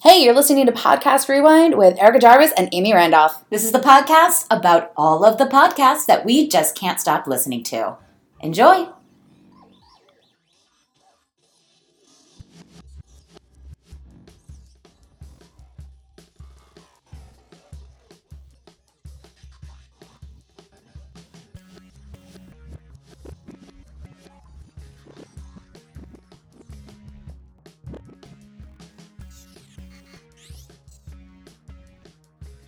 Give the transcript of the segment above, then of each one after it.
Hey, you're listening to Podcast Rewind with Erica Jarvis and Amy Randolph. This is the podcast about all of the podcasts that we just can't stop listening to. Enjoy!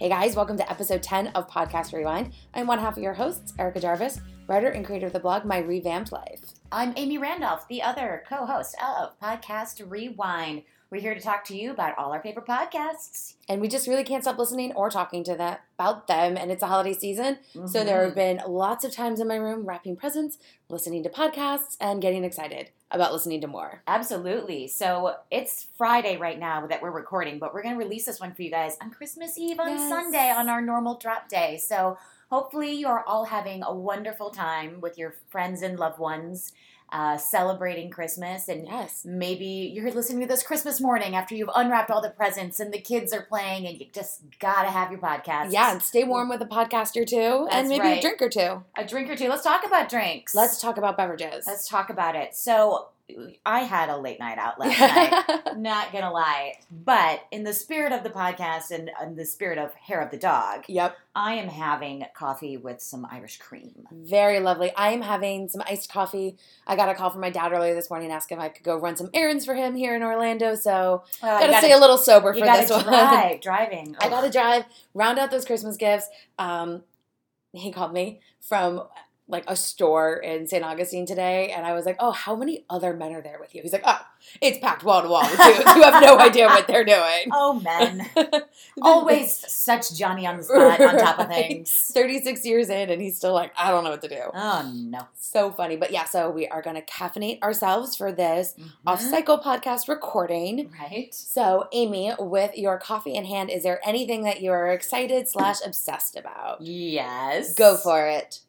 Hey guys, welcome to episode 10 of Podcast Rewind. I'm one half of your hosts, Erica Jarvis, writer and creator of the blog My Revamped Life. I'm Amy Randolph, the other co host of Podcast Rewind. We're here to talk to you about all our favorite podcasts. And we just really can't stop listening or talking to them about them. And it's a holiday season. So there mm-hmm. have been lots of times in my room wrapping presents, listening to podcasts, and getting excited about listening to more. Absolutely. So it's Friday right now that we're recording, but we're going to release this one for you guys on Christmas Eve on Yes. Sunday on our normal drop day. So hopefully you're all having a wonderful time with your friends and loved ones, uh, celebrating Christmas. And Yes. maybe you're listening to this Christmas morning after you've unwrapped all the presents and the kids are playing and you just got to have your podcast. Yeah, and stay warm with a podcast or two That's and maybe right. a drink or two. A drink or two. Let's talk about drinks. Let's talk about beverages. Let's talk about it. So I had a late night out last night. Not gonna lie, but in the spirit of the podcast and in the spirit of hair of the dog, yep. I am having coffee with some Irish cream. Very lovely. I am having some iced coffee. I got a call from my dad earlier this morning asking if I could go run some errands for him here in Orlando. So Uh, gotta, you stay a little sober for gotta this one. drive, driving. I gotta drive, round out those Christmas gifts. Um, he called me from like a store in St. Augustine today, and I was like, "Oh, how many other men are there with you?" He's like, "Oh, it's packed wall to wall with dudes who have no idea what they're doing." Oh men, always such Johnny on the spot on top of things. 36 years in, and he's still like, "I don't know what to do." Oh no. So funny, but yeah. So we are gonna caffeinate ourselves for this off Mhm. cycle podcast recording. Right. So, Amy, with your coffee in hand, is there anything that you are excited slash obsessed about? Yes. Go for it.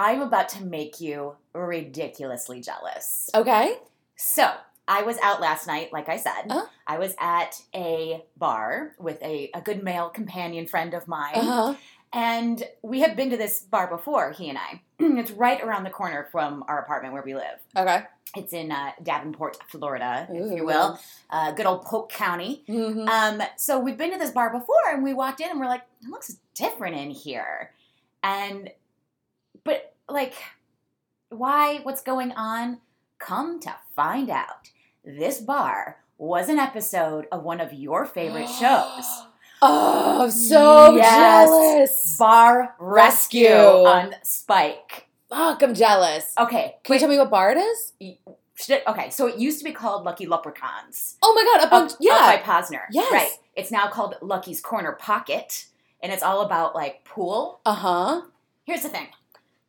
I'm about to make you ridiculously jealous. Okay. So I was out last night, like I said. Uh-huh. I was at a bar with a, a good male companion friend of mine. Uh huh. And we have been to this bar before, he and I. it's right around the corner from our apartment where we live. Okay. It's in uh, Davenport, Florida, if you will. Uh, good old Polk County. Mm-hmm. Um, so we've been to this bar before and we walked in and we're like, it looks different in here. And, but like, why? What's going on? Come to find out, this bar was an episode of one of your favorite shows. Oh, I'm so Yes. jealous. Bar Rescue Rescue. on Spike. Fuck, I'm jealous. Okay, Can you tell me what bar it is? okay. So it used to be called Lucky Leprechauns. Oh my god, up on Up- yeah. up by Posner. Yes. right. It's now called Lucky's Corner Pocket, and it's all about like pool. uh huh. Here's the thing: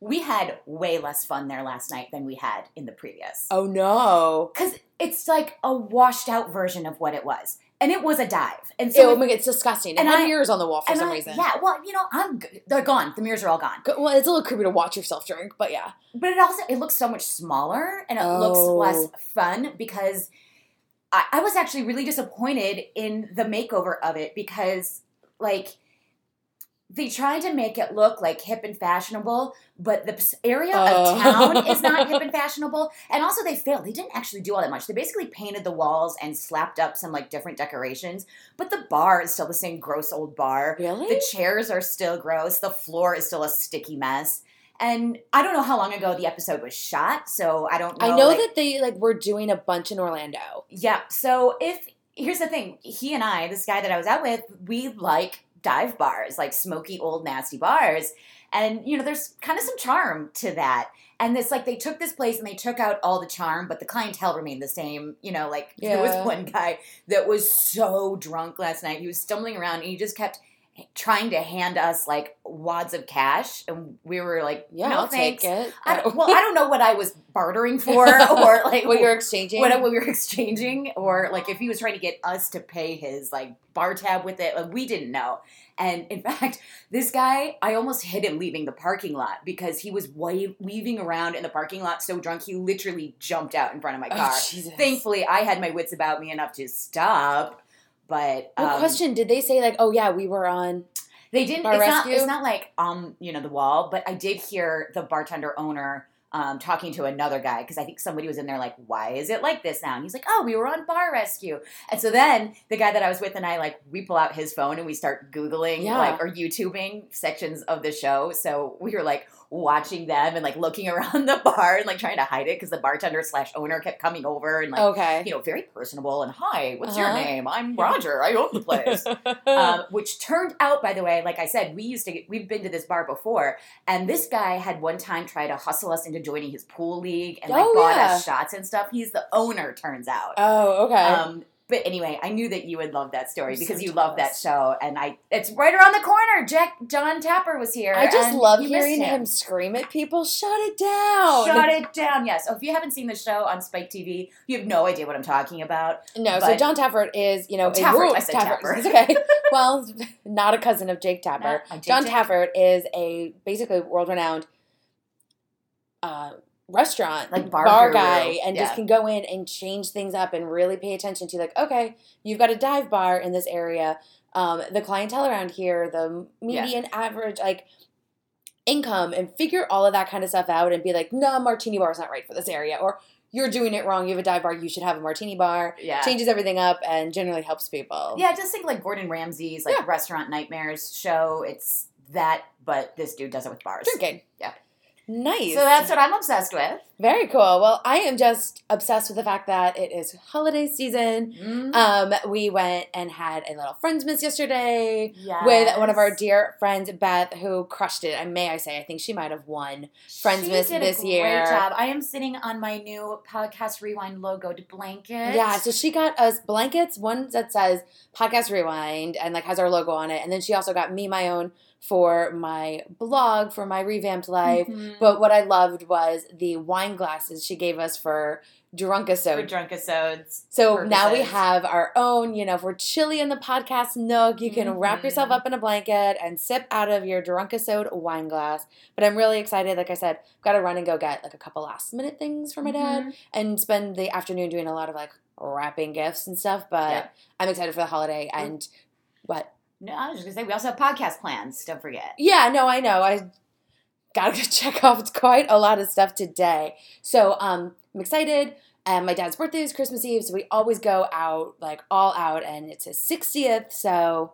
we had way less fun there last night than we had in the previous. Oh no. Because it's like a washed out version of what it was, and it was a dive. And so, my god, it's disgusting. And and I- mirrors on the wall for some I- reason. yeah. Well, you know, I'm they're gone. The mirrors are all gone. Well, it's a little creepy to watch yourself drink, but yeah. but it also it looks so much smaller and it Oh. looks less fun because I, I was actually really disappointed in the makeover of it because like they tried to make it look like hip and fashionable, but the area Oh. of town is not hip and fashionable. And also, they failed. They didn't actually do all that much. They basically painted the walls and slapped up some like different decorations, but the bar is still the same gross old bar. Really? The chairs are still gross. The floor is still a sticky mess. And I don't know how long ago the episode was shot, so I don't know. I know like- that they like were doing a bunch in Orlando. Yeah. So if here's the thing, he and I, this guy that I was out with, we like dive bars, like smoky old nasty bars. And you know, there's kind of some charm to that. And it's like they took this place and they took out all the charm, but the clientele remained the same. You know, like there was one guy that was so drunk last night. He was stumbling around and he just kept trying to hand us like wads of cash and we were like Yeah, no I'll thanks. take it. I don't, well, I don't know what I was bartering for, or like what you're exchanging. what, what we were exchanging, or like if he was trying to get us to pay his like bar tab with it. Like, we didn't know. And in fact, this guy, I almost hit him leaving the parking lot because he was wa- weaving around in the parking lot so drunk he literally jumped out in front of my oh, car. Oh. Thankfully, I had my wits about me enough to stop. But um, question: Did they say like, "Oh yeah, we were on"? They didn't. Bar It's not. It's not like on you know the wall, but I did hear the bartender owner um, talking to another guy because I think somebody was in there like, "Why is it like this now?" And he's like, "Oh, we were on bar rescue." And so then the guy that I was with and I like we pull out his phone and we start googling Yeah. like or YouTubing sections of the show. So we were like watching them and like looking around the bar and like trying to hide it because the bartender slash owner kept coming over and like. Okay. You know, very personable and hi, what's your Uh-huh. name? I'm Roger. I own the place um, which turned out, by the way, like I said, we used to we've been to this bar before, and this guy had one time tried to hustle us into joining his pool league and like Oh, bought yeah. us shots and stuff. He's the owner, turns out. oh, okay. Um, but anyway, I knew that you would love that story I'm because so you love that show, and I it's right around the corner. Jack John Tapper was here. I just love hearing him. scream at people. Shut it down. Shut it down. Yes. So if you haven't seen the show on Spike TV, you have no idea what I'm talking about. No, so John Tapper is, you know, Oh, a Taffert, I said Taffert. Tapper. Okay. well, not a cousin of Jake Tapper. Jake John Tapper. Is a basically world renowned uh, restaurant Like bar bar guy and just can go in and change things up and really pay attention to like okay you've got a dive bar in this area um, the clientele around here the median average like income and figure all of that kind of stuff out and be like no martini bar is not right for this area or you're doing it wrong you have a dive bar you should have a martini bar Yeah. changes everything up and generally helps people Yeah, just think like Gordon Ramsay's like Yeah. Restaurant Nightmares show. It's that, but this dude does it with bars. drinking Yeah. Nice So that's what I'm obsessed with. Very cool. Well, I am just obsessed with the fact that it is holiday season. Mm. Um, we went and had a little Friendsmas yesterday Yes. with one of our dear friends, Beth, who crushed it. And may I say, I think she might have won. Friendsmas She did this a great year. Job. I am sitting on my new podcast rewind logoed blanket. Yeah, so she got us blankets, one that says Podcast Rewind and like has our logo on it. And then she also got me my own for my blog for my revamped life. Mhm. But what I loved was the wine glasses she gave us for Drunkasode. for. So now we have our own, you know, if we're chilly in the podcast nook, you can wrap yourself up in a blanket and sip out of your Drunkasode wine glass. But I'm really excited. Like I said, I've got to run and go get like a couple last minute things for my dad Mhm. and spend the afternoon doing a lot of like wrapping gifts and stuff. But Yeah. I'm excited for the holiday and what? No, I was just gonna say we also have podcast plans. Don't forget. Yeah, no, I know. I gotta go check off. It's quite a lot of stuff today. So um, I'm excited. And my dad's birthday is Christmas Eve, so we always go out, like all out, and it's his 60th, so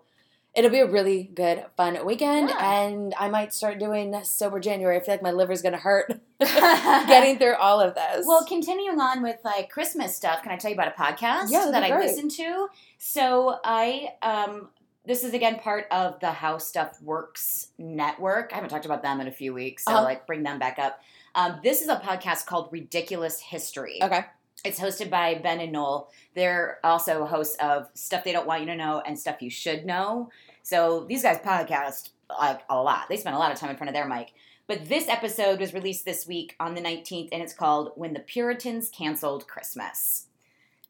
it'll be a really good, fun weekend. Yeah. And I might start doing sober January. I feel like my liver's gonna hurt getting through all of this. Well, continuing on with like Christmas stuff, can I tell you about a podcast Yeah, that I great. listened to? So I um this is again part of the How Stuff Works network. I haven't talked about them in a few weeks, so Uh-huh. like bring them back up. Um, this is a podcast called Ridiculous History. okay. It's hosted by Ben and Noel. They're also hosts of Stuff They Don't Want You to Know and Stuff You Should Know. So these guys podcast like a lot. They spend a lot of time in front of their mic. But this episode was released this week on the 19th, and it's called When the Puritans Canceled Christmas.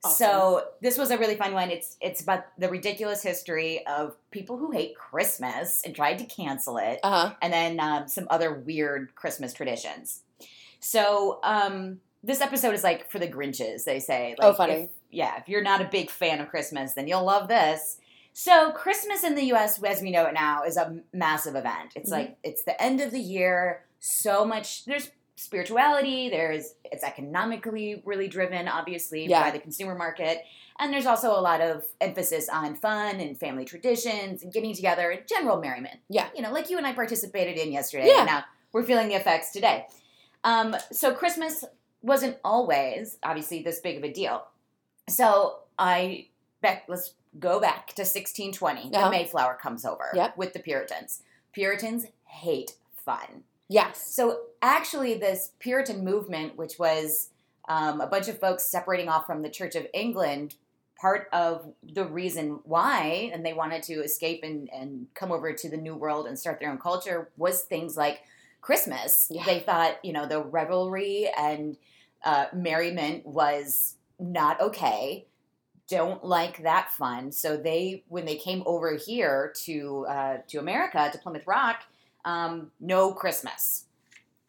So this was a really fun one. It's it's about the ridiculous history of people who hate Christmas and tried to cancel it Uh huh. and then um, some other weird Christmas traditions. So um, this episode is like for the Grinches. They say, like, Oh, funny. if- yeah, if you're not a big fan of Christmas, then you'll love this. So Christmas in the U.S., as we know it now, is a massive event. It's Mhm. like it's the end of the year. So much there's spirituality. There's it's economically really driven, obviously Yeah. by the consumer market. And there's also a lot of emphasis on fun and family traditions and getting together and general merriment. Yeah. You know, like you and I participated in yesterday. Yeah. And now we're feeling the effects today. Um, so Christmas wasn't always, obviously, this big of a deal. So I back let's go back to 1620. Uh-huh. The Mayflower comes over Yep. with the Puritans. Puritans hate fun. Yes. So actually, this Puritan movement, which was um, a bunch of folks separating off from the Church of England, part of the reason why, and they wanted to escape and, and come over to the New World and start their own culture, was things like Christmas. Yeah. They thought, you know, the revelry and uh, merriment was not okay. Don't like that fun. So they, when they came over here to uh, to America to Plymouth Rock, um, no Christmas,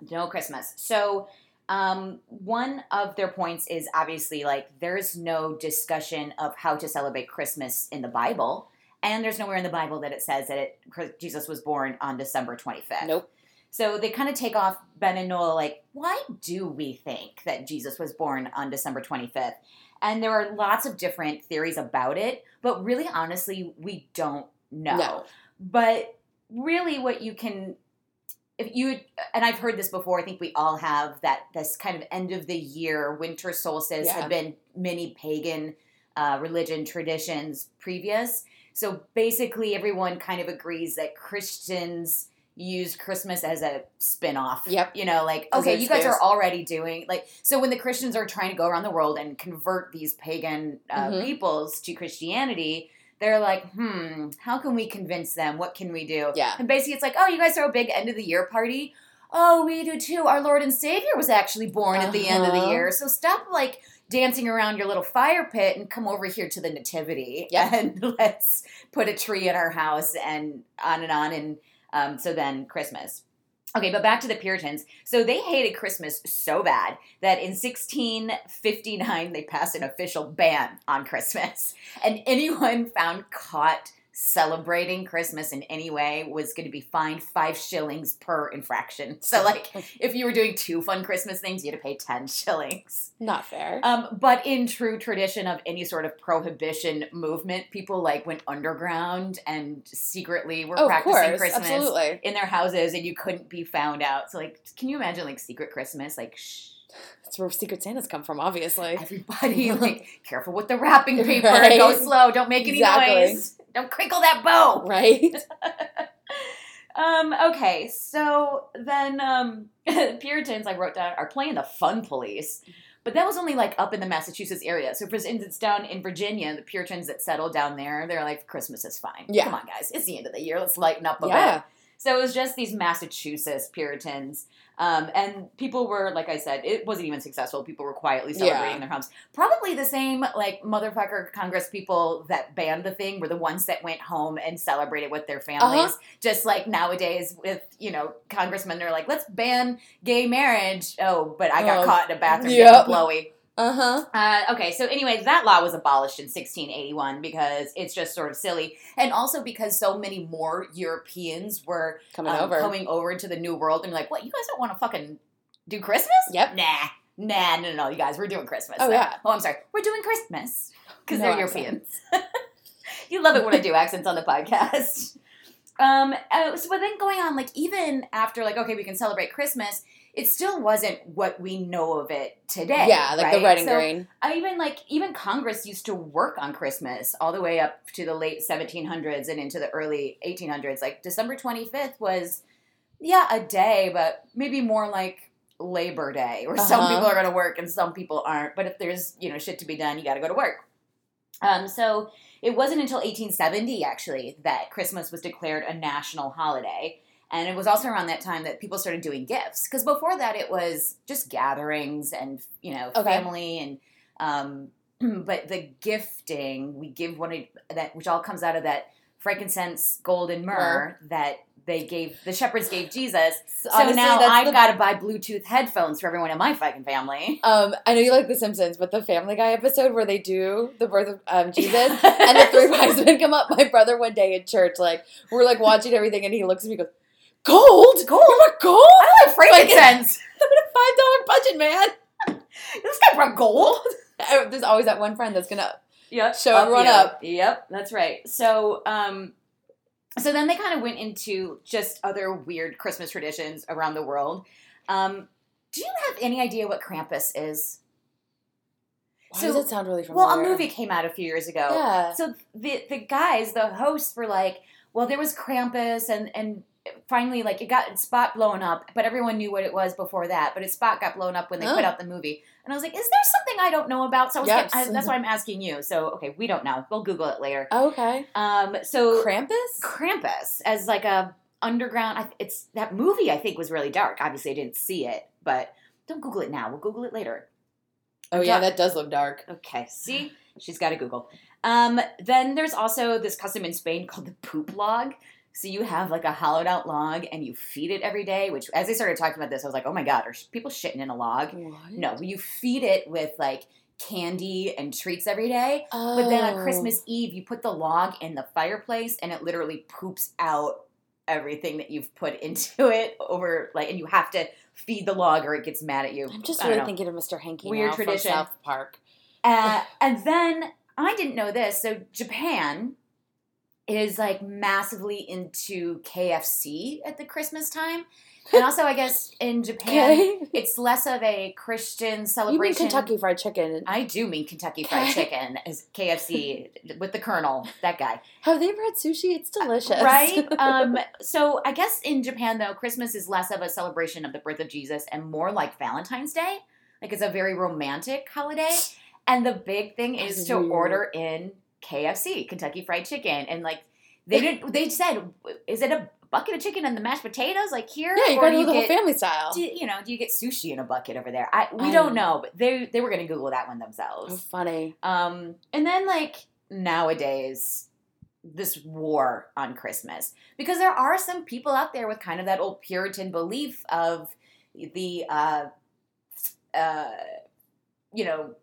no Christmas. So Um, one of their points is obviously like there's no discussion of how to celebrate Christmas in the Bible, and there's nowhere in the Bible that it says that it, Jesus was born on December 25th. Nope. So they kind of take off Ben and Noel like, why do we think that Jesus was born on December 25th? And there are lots of different theories about it, but really honestly, we don't know. No. But really what you can if you and I've heard this before, I think we all have that this kind of end of the year winter solstice Yeah. had been many pagan uh, religion traditions previous. So basically, everyone kind of agrees that Christians use Christmas as a spin-off. Yep. You know, like, okay, you guys are already doing like so when the Christians are trying to go around the world and convert these pagan uh, Mhm. peoples to Christianity, they're like, hmm, how can we convince them? What can we do? Yeah. And basically, it's like, oh, you guys throw a big end of the year party. Oh, we do too. Our Lord and Savior was actually born at the end of the Uh-huh. year. So stop like dancing around your little fire pit and come over here to the nativity. Yep. And let's put a tree in our house and on and on. And um, so then Christmas. Okay, but back to the Puritans. So they hated Christmas so bad that in 1659 they passed an official ban on Christmas. And anyone found caught celebrating Christmas in any way was going to be fined five shillings per infraction. So, like, if you were doing two fun Christmas things, you had to pay 10 shillings. Not fair. Um, but in true tradition of any sort of prohibition movement, people like went underground and secretly were oh, practicing course. Christmas Absolutely. in their houses and you couldn't be found out. So, like, can you imagine like secret Christmas? Like, shh, That's where Secret Santas come from, obviously. everybody, like, careful with the wrapping paper. Right. Go slow. Don't make any Exactly. noise. Don't crinkle that bow. Right? Um, okay, so then um, Puritans, I wrote down, are playing the fun police. But that was only like up in the Massachusetts area. So, for instance, down in Virginia, the Puritans that settled down there, they're like, Christmas is fine. Yeah. Come on, guys. It's the end of the year. Let's lighten up a Yeah. bit. So it was just these Massachusetts Puritans. Um, and people were, like I said, it wasn't even successful. People were quietly celebrating Yeah. their homes. Probably the same, like, motherfucker Congress people that banned the thing were the ones that went home and celebrated with their families. Uh-huh. Just like nowadays with, you know, congressmen, they're like, let's ban gay marriage. Oh, but I got Oh, caught in a bathroom yep. getting blowy. Uh huh. Uh, okay, so anyway, that law was abolished in 1681 because it's just sort of silly, and also because so many more Europeans were Coming um, over. coming over into the New World and like, what? You guys don't want to fucking do Christmas? Yep. Nah, nah, no, no, no, you guys, we're doing Christmas. Oh, So- yeah. Oh, I'm sorry, we're doing Christmas because No they're. Europeans. you love it when I do accents on the podcast. Um, uh, so, but then going on, like even after, like, okay, we can celebrate Christmas. It still wasn't what we know of it today. Yeah, like the red and So, green. I even like even Congress used to work on Christmas all the way up to the late 1700s and into the early 1800s. Like December 25th was, yeah, a day, but maybe more like Labor Day, where some Uh-huh. people are going to work and some people aren't. But if there's you know shit to be done, you got to go to work. Um, so it wasn't until 1870 actually that Christmas was declared a national holiday. And it was also around that time that people started doing gifts. Because before that, it was just gatherings and, you know, Okay. family and, um, but the gifting, we give one that, which all comes out of that frankincense, gold, and myrrh that they gave, the shepherds gave Jesus. So Honestly, now I've the- got to buy Bluetooth headphones for everyone in my fucking family. Um, I know you like The Simpsons, but the Family Guy episode where they do the birth of um, Jesus and the three wise men come up. My brother one day in church, like we're like watching everything, and he looks at me and goes, "Gold, Gold? You want gold? I like frankincense. Five dollar budget, man." this guy brought gold. Uh, There's always that one friend that's gonna Yep. Show everyone yeah. up. Yep, that's right. So, um, so then they kind of went into just other weird Christmas traditions around the world. Um, do you have any idea what Krampus is? Why So- does it sound really familiar? Well, a movie came out a few years ago. Yeah. So the the guys, the hosts, were like, "Well, there was Krampus, and and finally, like, it got spot blown up, but everyone knew what it was before that. But its spot got blown up when they put Oh. out the movie, and I was like, "Is there something I don't know about?" So I was Yes. I, that's why I'm asking you. So okay, we don't know. We'll Google it later. Okay. Um, so Krampus. Krampus as like a underground. It's that movie. I think was really dark. Obviously, I didn't see it, but don't Google it now. We'll Google it later. Oh yeah, Yeah. that does look dark. Okay, see, she's got to Google. Um, then there's also this custom in Spain called the poop log. So you have like a hollowed out log and you feed it every day, which as I started talking about this, I was like, oh my God, are people shitting in a log? What? No, you feed it with like candy and treats every day. But then Oh. on Christmas Eve, you put the log in the fireplace and it literally poops out everything that you've put into it over like and you have to feed the log or it gets mad at you. I'm just really know. thinking of Mr. Hanky Weird now tradition. South Park. Uh, and then I didn't know this. So Japan is like massively into KFC at the Christmas time. And also, I guess in Japan, Okay. it's less of a Christian celebration. You mean. Kentucky Fried Chicken? I do mean Kentucky Fried. Chicken as KFC with the Colonel, that guy. Have they ever had sushi? It's delicious. Right? Um, so I guess in Japan, though, Christmas is less of a celebration of the birth of Jesus and more like Valentine's Day. Like it's a very romantic holiday. And the big thing is to order in KFC, Kentucky Fried Chicken. And like they didn't, they said, is it a bucket of chicken and the mashed potatoes like here? yeah, you got to do the whole family style. do, you know, do you get sushi in a bucket over there? I, we don't don't know, but they they were gonna Google that one themselves. funny. Um, and then like nowadays, this war on Christmas because there are some people out there with kind of that old Puritan belief of the uh, uh, you know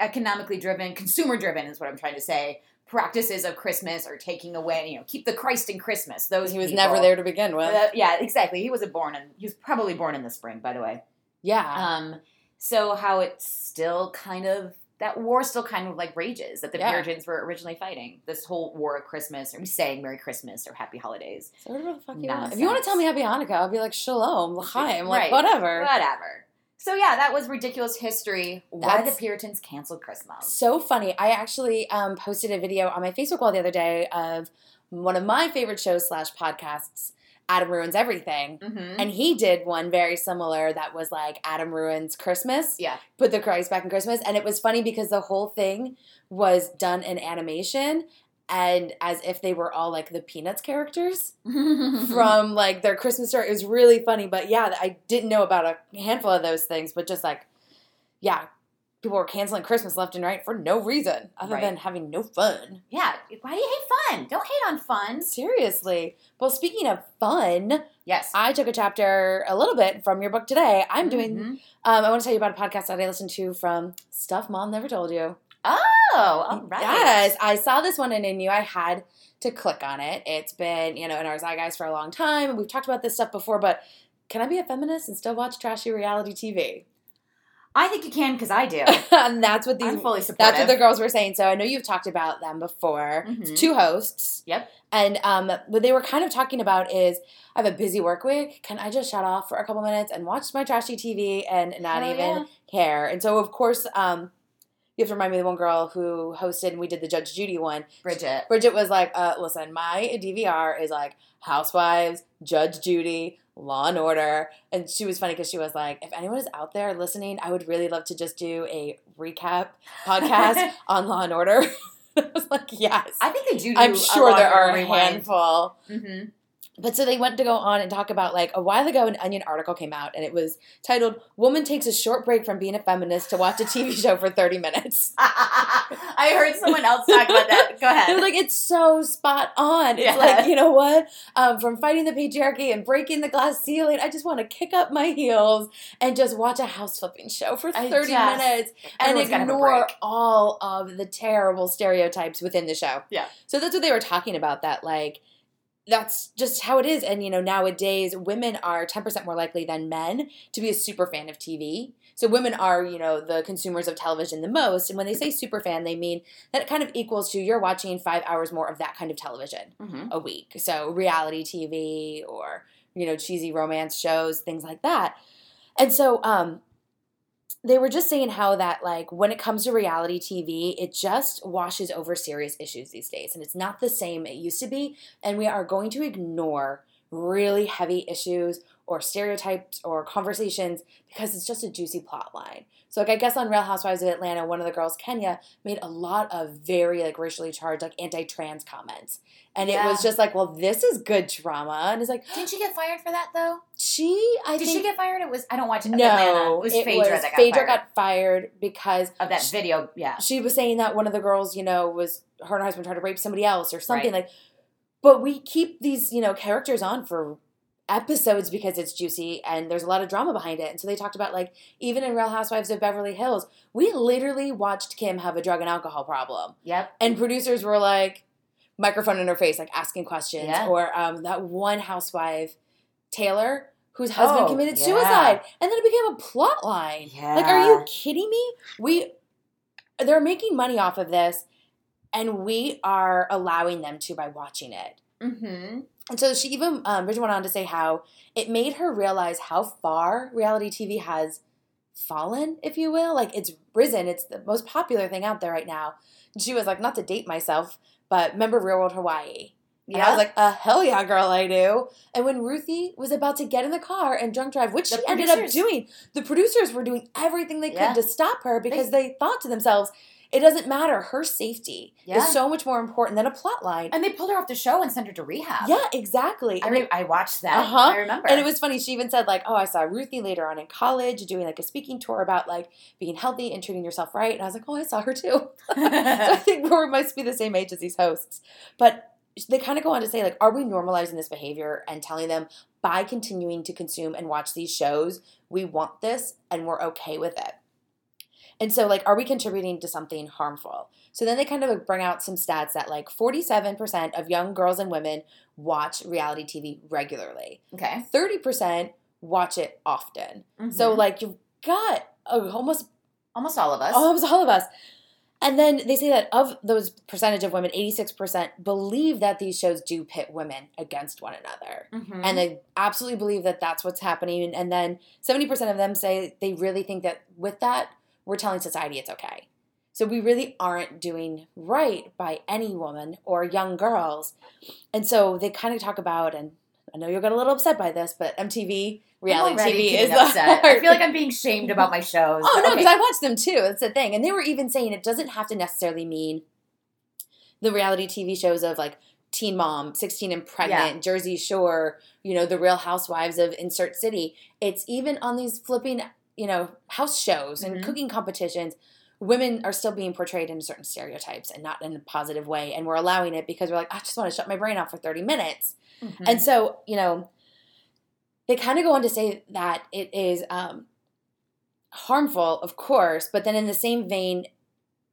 economically driven, consumer driven is what I'm trying to say. Practices of Christmas or taking away, you know, keep the Christ in Christmas. Those He was people. never there to begin with. Uh, yeah, exactly. He wasn't born in. He was probably born in the spring, by the way. yeah. Um, so how it's still kind of that war still kind of like rages that the Yeah. Puritans were originally fighting. This whole war of Christmas, or saying Merry Christmas or Happy Holidays. So whatever the fuck you want. If you want to tell me Happy Hanukkah, I'll be like Shalom, L'chaim, like Right. whatever. Whatever. So yeah, that was ridiculous history. Why the Puritans canceled Christmas. So funny. I actually um, posted a video on my Facebook wall the other day of one of my favorite shows slash podcasts, Adam Ruins Everything. Mm-hmm. And he did one very similar that was like Adam Ruins Christmas. Yeah. Put the Christ back in Christmas. And it was funny because the whole thing was done in animation and as if they were all like the Peanuts characters from like their Christmas story. It was really funny. But yeah, I didn't know about a handful of those things, but just like, yeah, people were canceling Christmas left and right for no reason other Right. than having no fun. yeah. Why do you hate fun? Don't hate on fun. Seriously. Well, speaking of fun, Yes. I took a chapter a little bit from your book today. I'm doing Mhm. Um, I want to tell you about a podcast that I listened to from Stuff Mom Never Told You. Oh, all right. Yes, I saw this one and I knew I had to click on it. It's been, you know, in our zeitgeist for a long time, we've talked about this stuff before, but can I be a feminist and still watch trashy reality TV? I think you can because I do. and that's what these I'm fully supportive. that's what the girls were saying. So I know you've talked about them before. It's Mhm. two hosts. Yep. And um, what they were kind of talking about is I have a busy work week. Can I just shut off for a couple minutes and watch my trashy TV and not even yeah. care? And so, of course, um, you have to remind me of the one girl who hosted and we did the Judge Judy one. Bridget. Bridget was like, uh, listen, my DVR is like Housewives, Judge Judy, Law and Order. And she was funny because she was like, if anyone is out there listening, I would really love to just do a recap podcast on Law and Order. I was like, yes. I think they do. do I'm sure there are a handful. Mm-hmm. But so they went to go on and talk about like a while ago an Onion article came out and it was titled Woman Takes a Short Break from Being a Feminist to Watch a TV Show for 30 Minutes. I heard someone else talk about that. Go It ahead. was like it's so spot on. It's Yeah. like, you know what? Um, from fighting the patriarchy and breaking the glass ceiling, I just want to kick up my heels and just watch a house flipping show for 30 just- minutes and Everyone's gotta have a ignore all of the terrible stereotypes within the show. Yeah. So that's what they were talking about. That like that's just how it is. And you know, nowadays women are 10% more likely than men to be a super fan of TV. So women are, you know, the consumers of television the most. And when they say super fan, they mean that it kind of equals to you're watching five hours more of that kind of television Mhm. a week. So reality TV or, you know, cheesy romance shows, things like that. And so um they were just saying how that like when it comes to reality TV, it just washes over serious issues these days and it's not the same it used to be and we are going to ignore really heavy issues or stereotypes or conversations because it's just a juicy plot line. So like I guess on Real Housewives of Atlanta, one of the girls, Kenya, made a lot of very like racially charged, like anti-trans comments. And it was just like, well, this is good drama. And it's like, Didn't she get fired for that though? she I Did think she get fired? It was I don't watch no, Atlanta. It was Phaedra that got fired. Phaedra fired got fired because of that video. Yeah. she was saying that one of the girls, you know, was her and her husband tried to rape somebody else or something Right. like. but we keep these, you know, characters on for episodes because it's juicy and there's a lot of drama behind it. And so they talked about like even in Real Housewives of Beverly Hills, we literally watched Kim have a drug and alcohol problem. Yep. And producers were like microphone in her face, like asking questions. Yeah. Or um, that one housewife, Taylor, whose husband Oh, committed yeah. suicide. And then it became a plot line. Yeah. Like, are you kidding me? We they're making money off of this, and we are allowing them to by watching it. Mm-hmm. And so she even um, Bridget went on to say how it made her realize how far reality TV has fallen, if you will. Like it's risen. It's the most popular thing out there right now. And she was like, not to date myself, but remember Real World Hawaii. And I was like, uh, hell yeah, girl, I do. And when Ruthie was about to get in the car and drunk drive, which The she ended up doing, the producers were doing everything they could Yeah. to stop her because they, thought to themselves, it doesn't matter. Her safety Yeah. is so much more important than a plot line. and they pulled her off the show and sent her to rehab. yeah, exactly. I, re- I watched that. Uh-huh. I remember. and it was funny. She even said like, "Oh, I saw Ruthie later on in college doing like a speaking tour about like being healthy and treating yourself right." And I was like, "Oh, I saw her too." so I think we must be the same age as these hosts. But they kind of go on to say like, "Are we normalizing this behavior and telling them by continuing to consume and watch these shows, we want this and we're okay with it?" And so, like, are we contributing to something harmful? So then they kind of bring out some stats that like 47% of young girls and women watch reality TV regularly. okay. 30% watch it often. So Mhm. like you've got uh, almost almost all of us. almost all of us. And then they say that of those percentage of women, 86% believe that these shows do pit women against one another. Mhm. And they absolutely believe that that's what's happening. And then 70% of them say they really think that with that, we're telling society it's okay. So we really aren't doing right by any woman or young girls. And so they kind of talk about, and I know you'll get a little upset by this, but MTV reality TV is upset. I feel like I'm being shamed about my shows. Oh no, okay. because I watch them too. That's the thing, and they were even saying it doesn't have to necessarily mean the reality TV shows of like Teen Mom, Sixteen and Pregnant, Jersey Shore, you know, the Real Housewives of Insert City. It's even on these flipping, you know, house shows and Mhm. cooking competitions. Women are still being portrayed in certain stereotypes and not in a positive way, and we're allowing it because we're like, I just want to shut my brain off for thirty minutes. Mhm. And so, you know, they kind of go on to say that it is um, harmful, of course, but then in the same vein,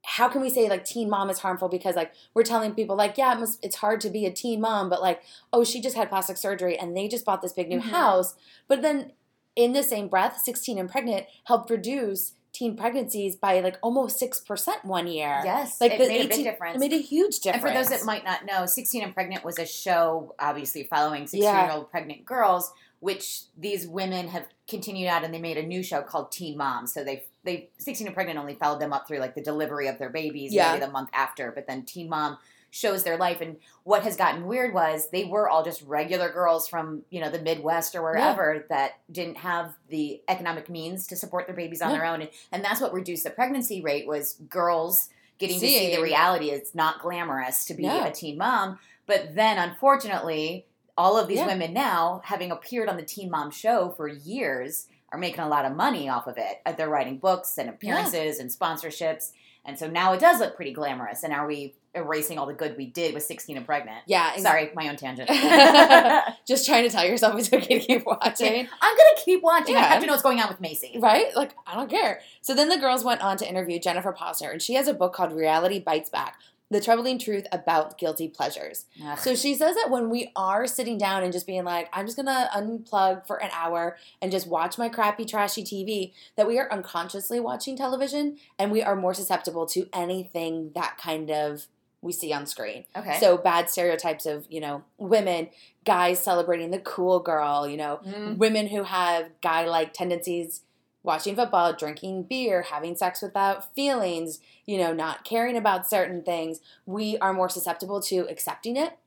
how can we say like teen mom is harmful because like we're telling people like yeah it must it's hard to be a teen mom but like oh she just had plastic surgery and they just bought this big new Mhm. house but then in the same breath 16 and pregnant helped reduce teen pregnancies by like almost 6% one year yes, like it the made a 18 big difference. it made a huge difference. and for those that might not know, 16 and Pregnant was a show, obviously following 16 Yeah. year old pregnant girls, which these women have continued out, and they made a new show called Teen Mom. So they they 16 and Pregnant only followed them up through like the delivery of their babies, Yeah. maybe the month after, but then Teen Mom shows their life. And what has gotten weird was they were all just regular girls from you know the Midwest or wherever that didn't have the economic means to support their babies on Yeah. their own, and, and that's what reduced the pregnancy rate was girls getting to see the reality. It's not glamorous to be No. a teen mom. But then, unfortunately, all of these Yeah. women now, having appeared on the Teen Mom show for years, are making a lot of money off of it. Uh, They're writing books and appearances and sponsorships. And so now it does look pretty glamorous. And are we erasing all the good we did with 16 and pregnant? yeah ex- Sorry, my own tangent. just trying to tell yourself it's okay to keep watching I'm going to keep watching. I have to know what's going on with Maci. Right? Like, I don't care. So then the girls went on to interview Jennifer Pozner, and she has a book called Reality Bites Back The Troubling Truth About Guilty Pleasures. Ugh. So she says that when we are sitting down and just being like, I'm just gonna unplug for an hour and just watch my crappy, trashy TV, that we are unconsciously watching television and we are more susceptible to anything that kind of we see on screen. okay. So bad stereotypes of, you know, women, guys celebrating the cool girl, you know, Mm. women who have guy like tendencies watching football, drinking beer, having sex without feelings, you know, not caring about certain things, we are more susceptible to accepting it,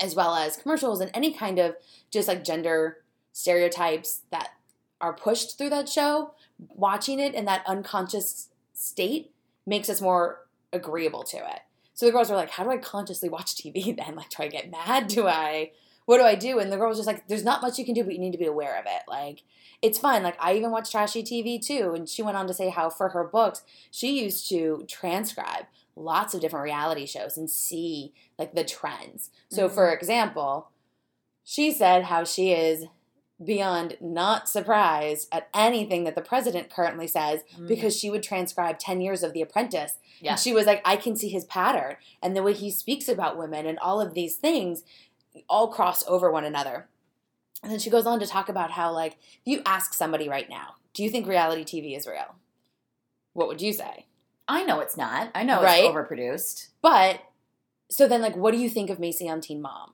as well as commercials and any kind of just like gender stereotypes that are pushed through that show. Watching it in that unconscious state makes us more agreeable to it. So the girls were like, How do I consciously watch TV then? Like, do I get mad? Do I what do I do? And the girl was just like, there's not much you can do, but you need to be aware of it. Like, it's fun. Like, I even watch trashy TV too. And she went on to say how for her books, she used to transcribe lots of different reality shows and see like the trends. So, for mm-hmm. example, she said how she is beyond not surprised at anything that the president currently says Mm. because she would transcribe 10 years of The Apprentice. Yeah. And she was like, I can see his pattern and the way he speaks about women and all of these things all cross over one another. And then she goes on to talk about how, like, if you ask somebody right now, do you think reality TV is real? What would you say? I know it's not. I know Right? it's overproduced. But, so then, like, what do you think of Maci on Teen Mom?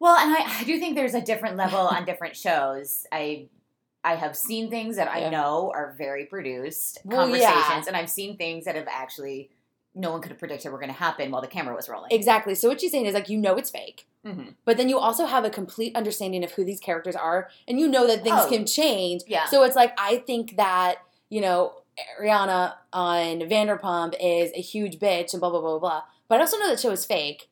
Well, and I, I do think there's a different level on different shows. I I have seen things that I Yeah. know are very produced Well, conversations, yeah. and I've seen things that have actually no one could have predicted were going to happen while the camera was rolling. Exactly. So, what she's saying is, like, you know it's fake. Mhm. But then you also have a complete understanding of who these characters are, and you know that things Oh. can change. Yeah. So it's like I think that you know Ariana on Vanderpump is a huge bitch and blah blah blah blah blah. But I also know that show is fake.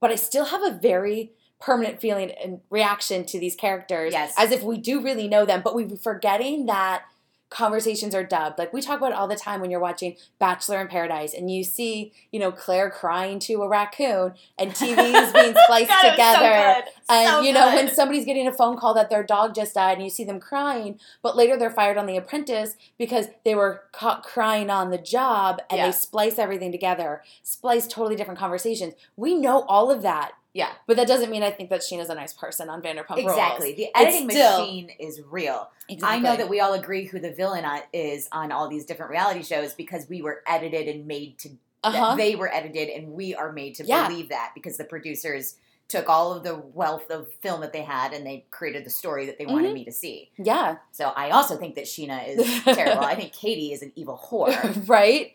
But I still have a very permanent feeling and reaction to these characters, Yes. as if we do really know them. But we're forgetting that conversations are dubbed. Like we talk about it all the time when you're watching Bachelor in Paradise, and you see you know Claire crying to a raccoon, and TVs being spliced God, was so together. And So you know, when somebody's getting a phone call that their dog just died and you see them crying, but later they're fired on The Apprentice because they were caught crying on the job and Yeah. they splice everything together, splice totally different conversations. We know all of that. Yeah. But that doesn't mean I think that Scheana's a nice person on Vanderpump exactly. Rules. The editing still- machine is real. Exactly. I know that we all agree who the villain is on all these different reality shows because we were edited and made to uh-huh. they were edited and we are made to Yeah. believe that because the producers took all of the wealth of film that they had and they created the story that they wanted Mhm. me to see. yeah. So I also think that Scheana is terrible. I think Katie is an evil whore. right?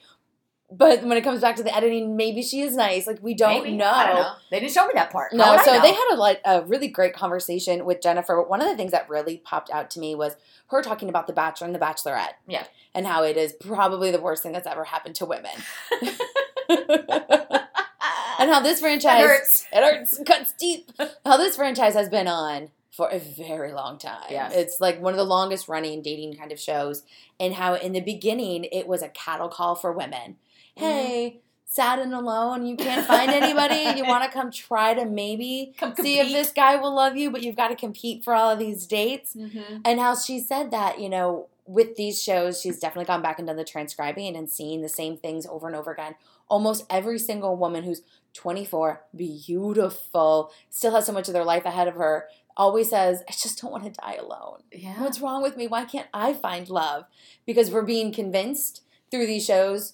But when it comes back to the editing, maybe she is nice. Like we don't know. Don't know. They didn't show me that part. No, so they had a a really great conversation with Jennifer. But one of the things that really popped out to me was her talking about the Bachelor and the Bachelorette. Yeah. And how it is probably the worst thing that's ever happened to women. and how this franchise hurts. it hurts, cuts deep. How this franchise has been on for a very long time. Yes. It's like one of the longest running dating kind of shows. And how in the beginning it was a cattle call for women. Mm-hmm. Hey, sad and alone, you can't find anybody. You want to come try to maybe Come see if this guy will love you, but you've got to compete for all of these dates. Mhm. And how she said that, you know, with these shows, she's definitely gone back and done the transcribing and seeing the same things over and over again. Almost every single woman who's 24, beautiful, still has so much of their life ahead of her, always says, I just don't want to die alone. Yeah. What's wrong with me? Why can't I find love? Because we're being convinced through these shows,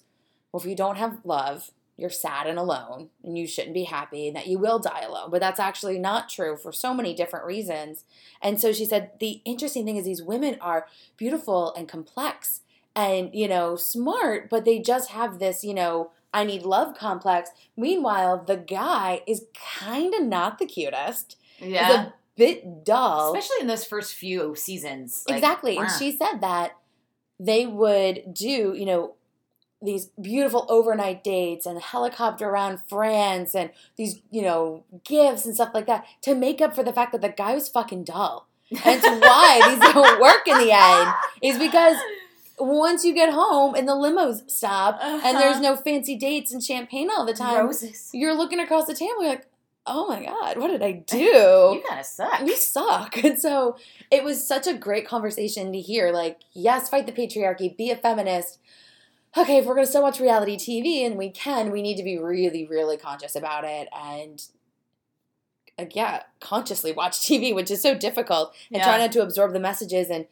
well, if you don't have love, you're sad and alone, and you shouldn't be happy, and that you will die alone. But that's actually not true for so many different reasons. And so she said, the interesting thing is these women are beautiful and complex and, you know, smart, but they just have this, you know, I need love complex. Meanwhile, the guy is kind of not the cutest. yeah. He's a bit dull. Especially in those first few seasons. Like, exactly. And she said that they would do, you know, these beautiful overnight dates and helicopter around France and these, you know, gifts and stuff like that to make up for the fact that the guy was fucking dull. And why these don't work in the end. Is because once you get home and the limos stop and there's uh-huh. no fancy dates and champagne all the time, roses. you're looking across the table, you're like, oh my God, what did I do? You kind of suck. you suck. And so it was such a great conversation to hear. Like, yes, fight the patriarchy, be a feminist. Okay, if we're going to still watch reality TV, and we can, we need to be really, really conscious about it and, uh, yeah, consciously watch TV, which is so difficult, and Yeah. try not to absorb the messages and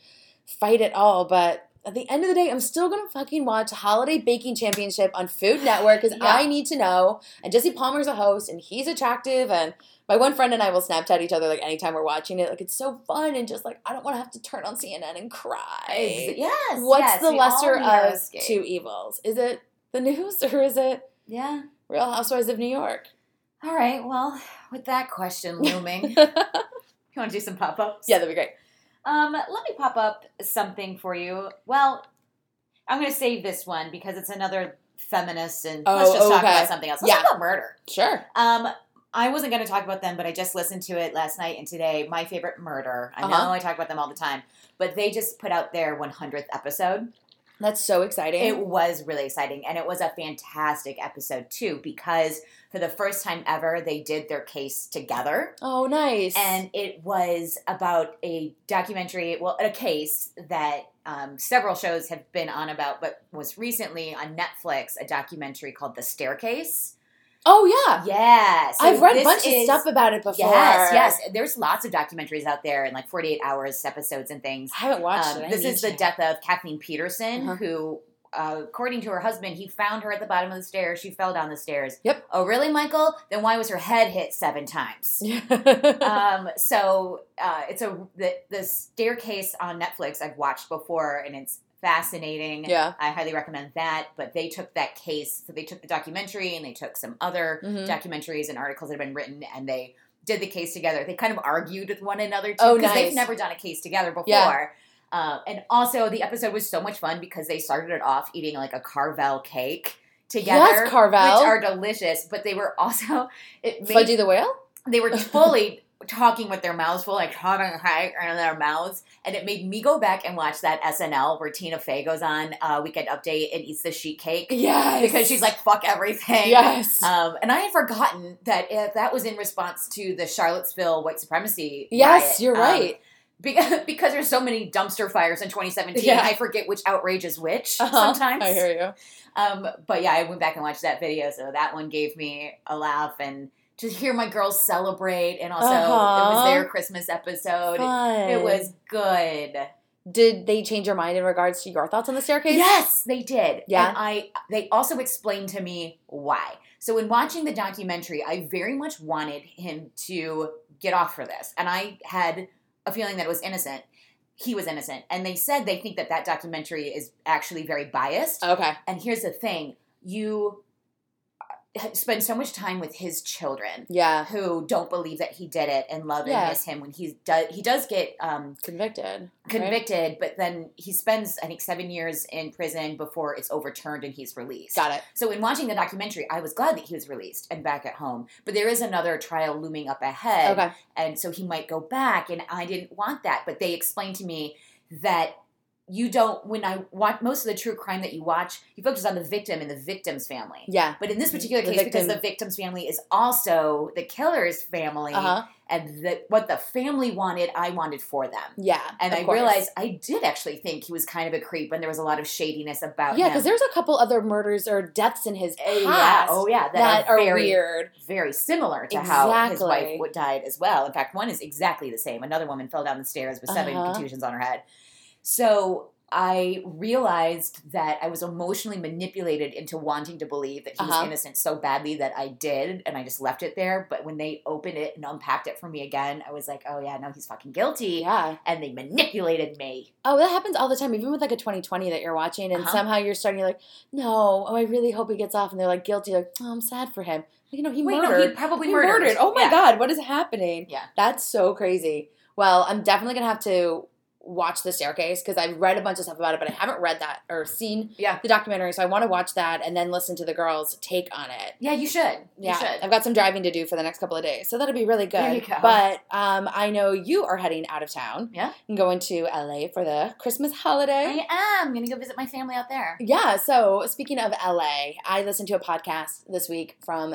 fight it all. But at the end of the day, I'm still to fucking watch Holiday Baking Championship on Food Network because Yeah. I need to know. And Jesse Palmer's a host, and he's attractive, and my one friend and I will Snapchat each other like anytime we're watching it. Like it's so fun and just like I don't want to have to turn on CNN and cry. Yes. What's yes, the lesser of escape. two evils? Is it the news or is it Yeah. Real Housewives of New York? All right. Well, with that question looming, you want to do some pop ups? Yeah, that'd be great. Um, let me pop up something for you. Well, I'm going to save this one because it's another feminist, and oh, let's just talk about something else. Let's Yeah. talk about murder. Sure. Um, I wasn't going to talk about them, but I just listened to it last night and today. My favorite murder. I know Uh-huh. I talk about them all the time, but they just put out their 100th episode. That's so exciting. It was really exciting, and it was a fantastic episode too because for the first time ever, they did their case together. oh, nice. and it was about a documentary, well, a case that um, several shows have been on about, but was recently on Netflix a documentary called The Staircase. Oh yeah, Yeah, so I've read a bunch is- of stuff about it before. Yes, yes. There's lots of documentaries out there and like 48 hours episodes and things. I haven't watched Um, it. I this is the to. death of Kathleen Peterson, Uh-huh. who, uh, according to her husband, he found her at the bottom of the stairs. She fell down the stairs. Yep. Oh, really, Michael? Then why was her head hit seven times? Um, so uh, it's a the, the staircase on Netflix I've watched before, and it's fascinating. yeah. I highly recommend that. But they took that case, so they took the documentary and they took some other Mhm. documentaries and articles that have been written, and they did the case together. They kind of argued with one another too, Oh, because they've never done a case together before. Yeah. Uh, and also, the episode was so much fun because they started it off eating like a Carvel cake together, Yes, Carvel. which are delicious. But they were also it made Fudgy the whale. they were fully talking with their mouths full, like talking high in their mouths, and it made me go back and watch that SNL where Tina Fey goes on uh, Weekend Update and eats the sheet cake Yes. because she's like fuck everything. yes. Um, and I had forgotten that that was in response to the Charlottesville white supremacy. yes, riot. you're Um, right. because, because there's so many dumpster fires in 2017, Yeah. I forget which outrage is which Uh-huh. sometimes. I hear you. Um, but yeah, I went back and watched that video, so that one gave me a laugh and to hear my girls celebrate, and also it Uh-huh. was their Christmas episode. Fun. It was good. Did they change your mind in regards to your thoughts on the staircase? Yes, they did. Yeah. and I they also explained to me why. So in watching the documentary, I very much wanted him to get off for this, and I had a feeling that it was innocent. He was innocent, and they said they think that that documentary is actually very biased. Okay. And here's the thing you spend so much time with his children Yeah. who don't believe that he did it and love Yeah. and miss him when he's do- he does get um, Convicted. right? convicted but then he spends i think seven years in prison before it's overturned and he's released Got it. so in watching the documentary i was glad that he was released and back at home but there is another trial looming up ahead Okay. and so he might go back and i didn't want that but they explained to me that you don't when i watch most of the true crime that you watch you focus on the victim and the victim's family Yeah. but in this particular The case because the victim's family is also the killer's family Uh huh. and that what the family wanted i wanted for them Yeah. and i course. realized i did actually think he was kind of a creep and there was a lot of shadiness about Yeah, because there's a couple other murders or deaths in his Uh, past yeah oh yeah that, that are, very weird. very similar to how his wife would died as well. In fact, one is exactly the same. Another woman fell down the stairs with 7 Uh-huh. contusions on her head. So I realized that I was emotionally manipulated into wanting to believe that he Uh-huh. innocent so badly that I did, and I just left it there. But when they opened it and unpacked it for me again, I was like, oh yeah, no, he's fucking guilty. Yeah. And they manipulated me. Oh, that happens all the time, even with like a 2020 that you're watching, and Uh-huh. somehow you're starting, you're like, no, oh, I really hope he gets off. And they're like guilty, like, oh, I'm sad for him. Like, you know, he Wait, murdered. no, he probably He murdered. murdered. Oh my Yeah. God, what is happening? Yeah. That's so crazy. Well, I'm definitely going to have to watch The Staircase because I've read a bunch of stuff about it, but I haven't read that or seen Yeah. the documentary. So I want to watch that and then listen to the girls' take on it. Yeah, you should. Yeah, You should. I've got some driving to do for the next couple of days, so that'll be really good. There you go. But um, I know you are heading out of town. Yeah. and going to LA for the Christmas holiday. I am. I'm going to go visit my family out there. Yeah. So speaking of LA, I listened to a podcast this week from.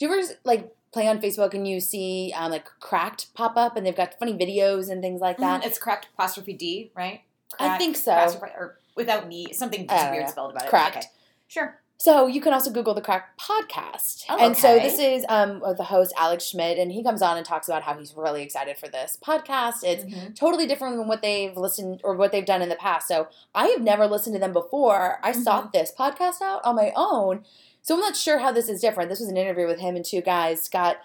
Do you ever like play on Facebook and you see um, like Cracked pop up and they've got funny videos and things like that? Mm, it's cracked apostrophe D, right? I think so. or without me, something just weird know. spelled about it. Cracked. Okay. Sure. So you can also Google the Crack podcast. Oh, And so this is um, the host Alex Schmidt, and he comes on and talks about how he's really excited for this podcast. It's Mhm. totally different than what they've listened or what they've done in the past. So I have never listened to them before. I Mm-hmm. sought this podcast out on my own. So I'm not sure how this is different. This was an interview with him and two guys, Scott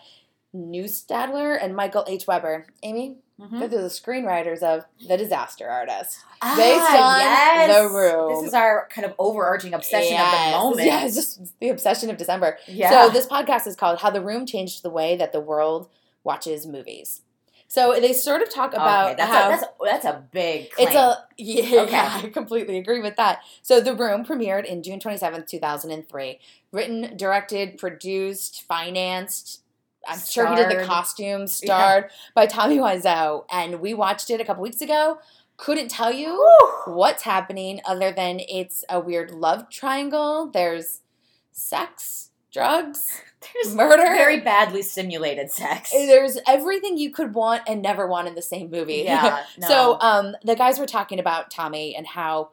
Neustadter and Michael H. Weber. Amy, Mhm. they're the screenwriters of The Disaster Artist. Ah, Based on yes. The Room. This is our kind of overarching obsession of the moment. Yeah, it's just the obsession of December. Yeah. So this podcast is called How the Room Changed the Way That the World Watches Movies. So they sort of talk about okay, that's, how a, that's, that's a big claim. it's a yeah, Okay. yeah, I completely agree with that. So The Room premiered in June 27th, 2003. Written, directed, produced, financed, I'm sure he did the Starred. costumes, Yeah. starred by Tommy Wiseau. And we watched it a couple weeks ago. couldn't tell you Whew. what's happening other than it's a weird love triangle. There's sex, drugs, There's murder. very badly simulated sex. There's everything you could want and never want in the same movie. Yeah. No. So um, the guys were talking about Tommy and how,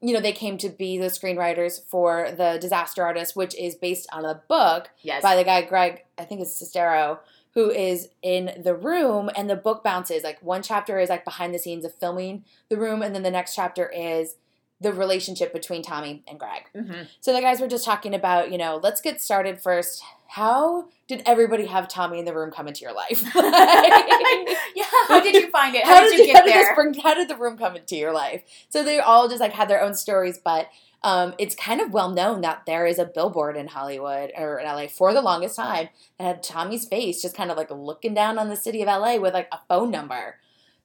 you know, they came to be the screenwriters for the Disaster Artist, which is based on a book yes. by the guy Greg, I think it's Sestero, who is in the room, and the book bounces. Like one chapter is like behind the scenes of filming the room, and then the next chapter is the relationship between Tommy and Greg. Mhm. So the guys were just talking about, you know, let's get started first. How did everybody have Tommy in the room come into your life? yeah. How did you find it? How, how did, did, you you, get how did there? bring, how did the room come into your life? So they all just like had their own stories, but um, it's kind of well known that there is a billboard in Hollywood or in LA for the longest time that had Tommy's face just kind of like looking down on the city of LA with like a phone number.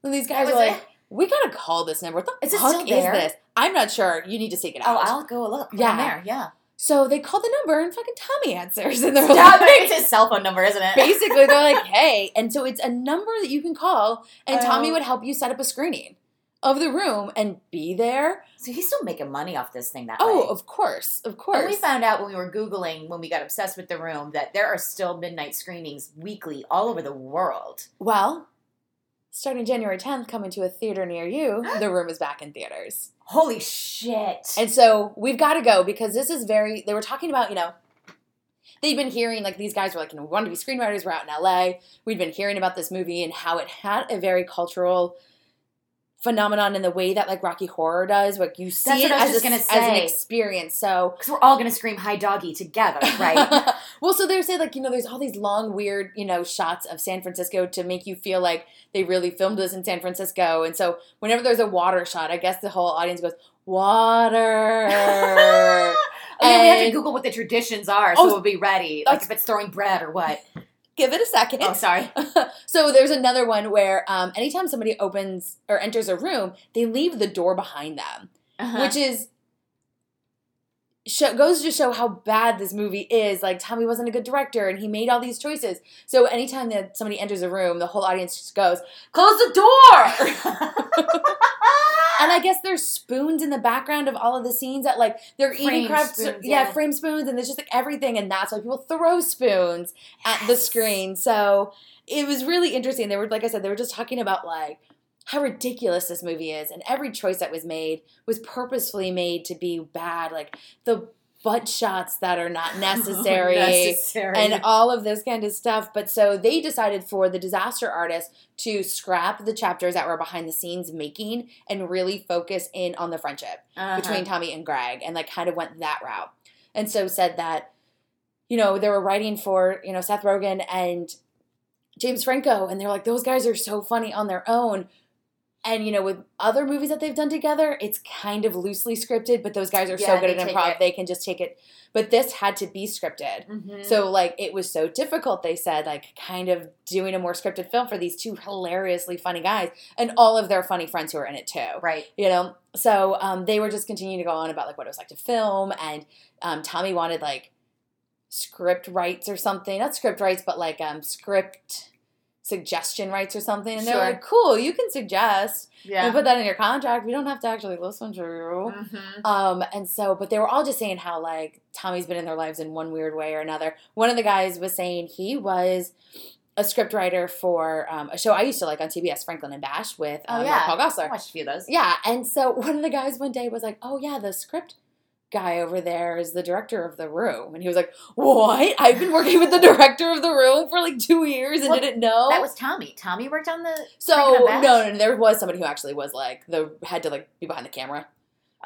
And these guys were like, it- we gotta call this number. What the Is it fuck still is this? I'm not sure. You need to seek it out. Oh, out. I'll go look. Yeah. Yeah. There. Yeah. so they called the number and fucking Tommy answers. And they're Stop like, it. It's his cell phone number, isn't it? basically they're like, hey. And so it's a number that you can call, and Tommy Oh. would help you set up a screening of the room and be there. So he's still making money off this thing that Oh, way. of course, of And course. we found out when we were Googling, when we got obsessed with the room, that there are still midnight screenings weekly all over the world. well, starting January 10th, coming to a theater near you, the room is back in theaters. Holy shit. And so we've got to go because this is very, they were talking about, you know, they'd been hearing, like, these guys were like, you know, we wanted to be screenwriters, we're out in LA. We'd been hearing about this movie and how it had a very cultural phenomenon in the way that, like, Rocky Horror does. Like, you see That's it what I was as, just a- gonna as an experience. So, Because we're all going to scream hi doggy together, right? well, so they're saying like you know, there's all these long, weird, you know, shots of San Francisco to make you feel like they really filmed this in San Francisco. And so whenever there's a water shot, I guess the whole audience goes water. oh, yeah, we have to And- Google what the traditions are so Oh, we'll be ready. Like if it's throwing bread or what. Give it a second. Oh, sorry. so there's another one where um, anytime somebody opens or enters a room, they leave the door behind them, Uh-huh. which is. Show, goes to show how bad this movie is. Like Tommy wasn't a good director, and he made all these choices. So anytime that somebody enters a room, the whole audience just goes, "Close the door!" and I guess there's spoons in the background of all of the scenes that like they're eating Frame crafts, spoons, yeah, yeah. frame spoons, and there's just like everything, and that's why people throw spoons at the screen. So it was really interesting. They were like I said, they were just talking about like how ridiculous this movie is, and every choice that was made was purposefully made to be bad. Like the butt shots that are not necessary. Necessary. And all of this kind of stuff. But so they decided for the disaster artist to scrap the chapters that were behind the scenes making and really focus in on the friendship Uh-huh. between Tommy and Greg and like kind of went that route. And so said that, you know, they were writing for, you know, Seth Rogen and James Franco, and they're like, those guys are so funny on their own. And you know, with other movies that they've done together, it's kind of loosely scripted, but those guys are so good at improv, they can just take it. But this had to be scripted. Mhm. So like it was so difficult, they said, like kind of doing a more scripted film for these two hilariously funny guys and all of their funny friends who are in it too right. you know so um, they were just continuing to go on about like what it was like to film and um, tommy wanted like script rights or something not script rights but like um, script suggestion rights or something and they're Sure. like cool you can suggest Yeah. and put that in your contract we don't have to actually listen to you Mhm. um, and so, but they were all just saying how like Tommy's been in their lives in one weird way or another. One of the guys was saying he was a scriptwriter for um, a show I used to like on TBS, Franklin and Bash, with Oh, um, yeah. Paul I watched a few of those. Yeah, and so one of the guys one day was like, "Oh yeah, the script guy over there is the director of the room," and he was like, "What? I've been working with the director of the room for like two years and Well, didn't know." That was Tommy. Tommy worked on the. so no, no, no, there was somebody who actually was like the had to like be behind the camera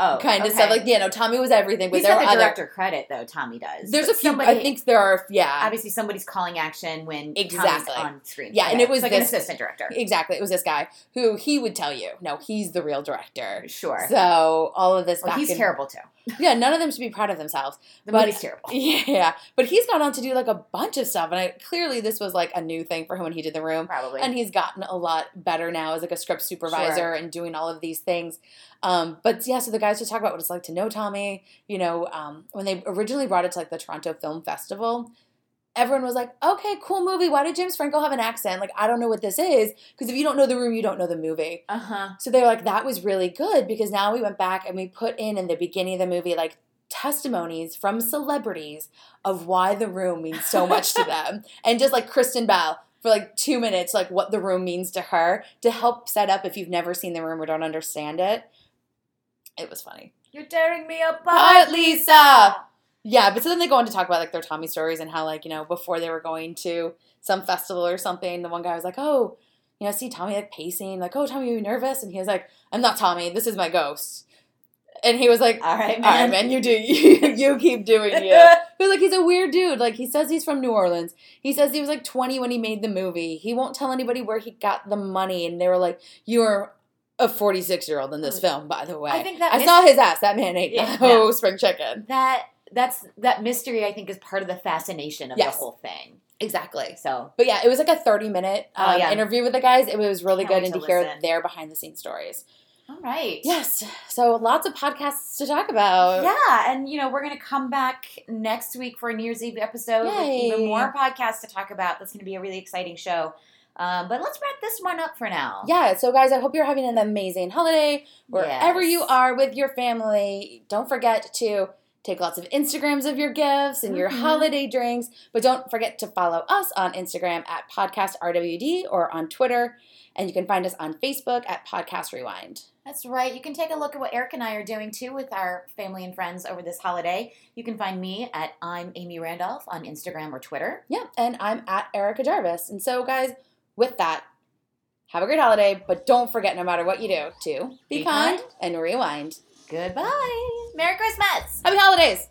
Oh, kind of stuff. Like yeah, no, Tommy was everything, but He's there got were the other. director credit though. Tommy does. There's a few. Somebody, I think there are. Yeah, obviously somebody's calling action when Exactly. Tommy's on screen. Yeah, and it was like this- an assistant director. exactly. It was this guy who he would tell you, no, he's the real director. Sure. So all of this well, he's in- terrible too. Yeah, none of them should be proud of themselves. The But- movie's terrible. Yeah, but he's gone on to do like a bunch of stuff, and I, clearly this was like a new thing for him when he did the room. Probably. And he's gotten a lot better now as like a script supervisor and doing all of these things. Um, but yeah, so the guys just talk about what it's like to know Tommy. You know, um, when they originally brought it to like the Toronto Film Festival, everyone was like, okay, cool movie. Why did James Franco have an accent? Like, I don't know what this is. Because if you don't know the room, you don't know the movie. Uh huh. So they were like, that was really good because now we went back and we put in in the beginning of the movie, like, testimonies from celebrities of why the room means so much to them. And just like Kristen Bell for like two minutes, like what the room means to her to help set up if you've never seen the room or don't understand it. It was funny. You're tearing me apart, Lisa. Yeah, but so then they go on to talk about like their Tommy stories and how like you know before they were going to some festival or something, the one guy was like, "Oh, you know, see Tommy like pacing, like, oh Tommy, are you nervous?" And he was like, "I'm not Tommy. This is my ghost." And he was like, "All right, man, all right, man. you do you, you keep doing you." But like he's a weird dude. Like he says he's from New Orleans. He says he was like 20 when he made the movie. He won't tell anybody where he got the money. And they were like, "You're a 46 year old in this mm. film, by the way." I think that I mis- saw his ass. That man ate Yeah. no spring chicken. that that's that mystery. I think is part of the fascination of Yes. the whole thing. Exactly. So But yeah, it was like a 30 minute Oh, um, yeah. interview with the guys. It was really good and to to hear their behind the scenes stories. all right. Yes. So lots of podcasts to talk about. Yeah, and you know we're gonna come back next week for a New Year's Eve episode with even more podcasts to talk about. That's gonna be a really exciting show. Um, but let's wrap this one up for now. Yeah, so guys, I hope you're having an amazing holiday wherever Yes. you are with your family. Don't forget to take lots of Instagrams of your gifts and your Mhm. holiday drinks, but don't forget to follow us on Instagram at Podcast RWD or on Twitter. And you can find us on Facebook at Podcast Rewind. That's right. You can take a look at what Eric and I are doing too with our family and friends over this holiday. You can find me at I'm Amy Randolph on Instagram or Twitter. Yeah, and I'm at Erica Jarvis. And so, guys, with that, have a great holiday, but don't forget, no matter what you do, to be, Be kind kind. and rewind. Goodbye. Merry Christmas. Happy holidays!